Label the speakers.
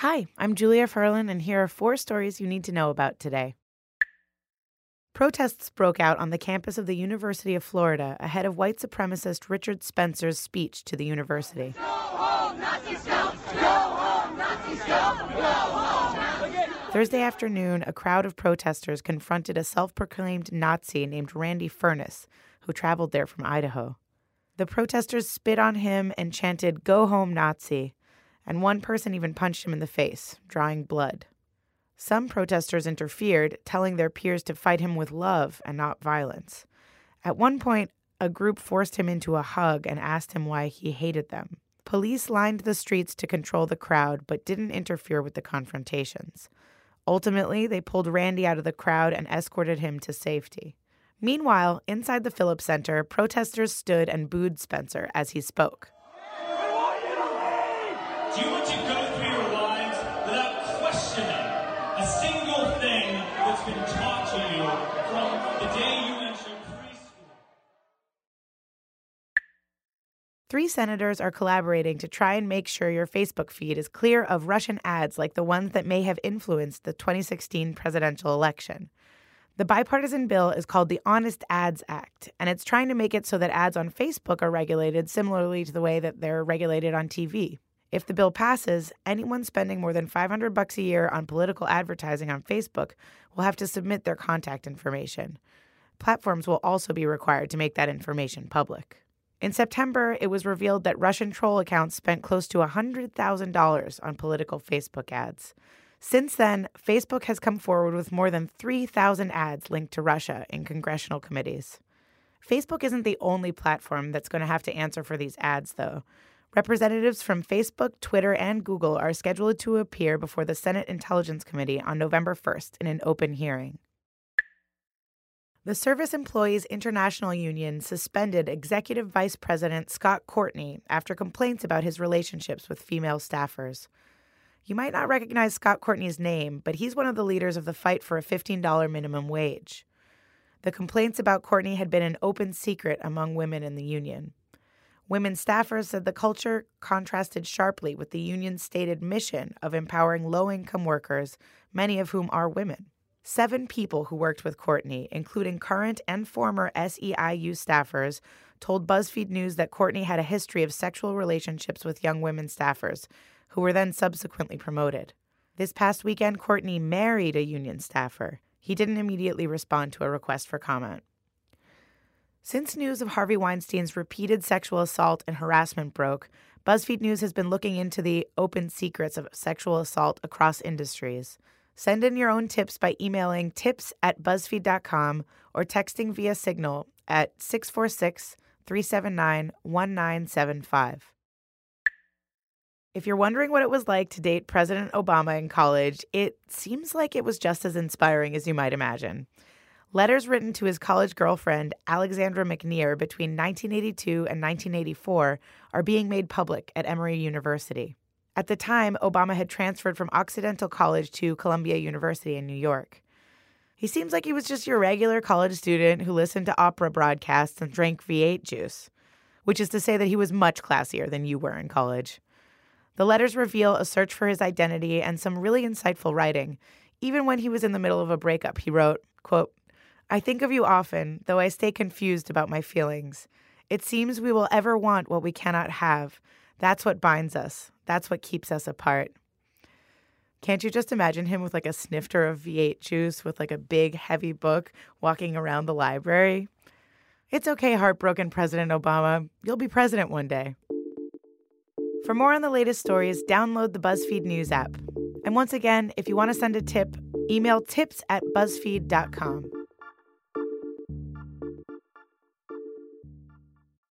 Speaker 1: Hi, I'm Julia Furlan, and here are four stories you need to know about today. Protests broke out on the campus of the University of Florida ahead of white supremacist Richard Spencer's speech to the university. Thursday afternoon, a crowd of protesters confronted a self proclaimed Nazi named Randy Furniss, who traveled there from Idaho. The protesters spit on him and chanted, Go home, Nazi, and one person even punched him in the face, drawing blood. Some protesters interfered, telling their peers to fight him with love and not violence. At one point, a group forced him into a hug and asked him why he hated them. Police lined the streets to control the crowd but didn't interfere with the confrontations. Ultimately, they pulled Randy out of the crowd and escorted him to safety. Meanwhile, inside the Phillips Center, protesters stood and booed Spencer as he spoke.
Speaker 2: Do you want to go through your lives without questioning a single thing that's been taught to you from the day you entered preschool?
Speaker 1: Three senators are collaborating to try and make sure your Facebook feed is clear of Russian ads like the ones that may have influenced the 2016 presidential election. The bipartisan bill is called the Honest Ads Act, and it's trying to make it so that ads on Facebook are regulated similarly to the way that they're regulated on TV. If the bill passes, anyone spending more than 500 bucks a year on political advertising on Facebook will have to submit their contact information. Platforms will also be required to make that information public. In September, it was revealed that Russian troll accounts spent close to $100,000 on political Facebook ads. Since then, Facebook has come forward with more than 3,000 ads linked to Russia in congressional committees. Facebook isn't the only platform that's going to have to answer for these ads, though. Representatives from Facebook, Twitter, and Google are scheduled to appear before the Senate Intelligence Committee on November 1st in an open hearing. The Service Employees International Union suspended Executive Vice President Scott Courtney after complaints about his relationships with female staffers. You might not recognize Scott Courtney's name, but he's one of the leaders of the fight for a $15 minimum wage. The complaints about Courtney had been an open secret among women in the union. Women staffers said the culture contrasted sharply with the union's stated mission of empowering low income workers, many of whom are women. Seven people who worked with Courtney, including current and former SEIU staffers, told BuzzFeed News that Courtney had a history of sexual relationships with young women staffers, who were then subsequently promoted. This past weekend, Courtney married a union staffer. He didn't immediately respond to a request for comment. Since news of Harvey Weinstein's repeated sexual assault and harassment broke, BuzzFeed News has been looking into the open secrets of sexual assault across industries. Send in your own tips by emailing tips at buzzfeed.com or texting via Signal at 646 379 1975. If you're wondering what it was like to date President Obama in college, it seems like it was just as inspiring as you might imagine. Letters written to his college girlfriend, Alexandra McNear, between 1982 and 1984 are being made public at Emory University. At the time, Obama had transferred from Occidental College to Columbia University in New York. He seems like he was just your regular college student who listened to opera broadcasts and drank V8 juice, which is to say that he was much classier than you were in college. The letters reveal a search for his identity and some really insightful writing. Even when he was in the middle of a breakup, he wrote, quote, I think of you often, though I stay confused about my feelings. It seems we will ever want what we cannot have. That's what binds us. That's what keeps us apart. Can't you just imagine him with like a snifter of V8 juice with like a big heavy book walking around the library? It's okay, heartbroken President Obama. You'll be president one day. For more on the latest stories, download the BuzzFeed News app. And once again, if you want to send a tip, email tips at buzzfeed.com.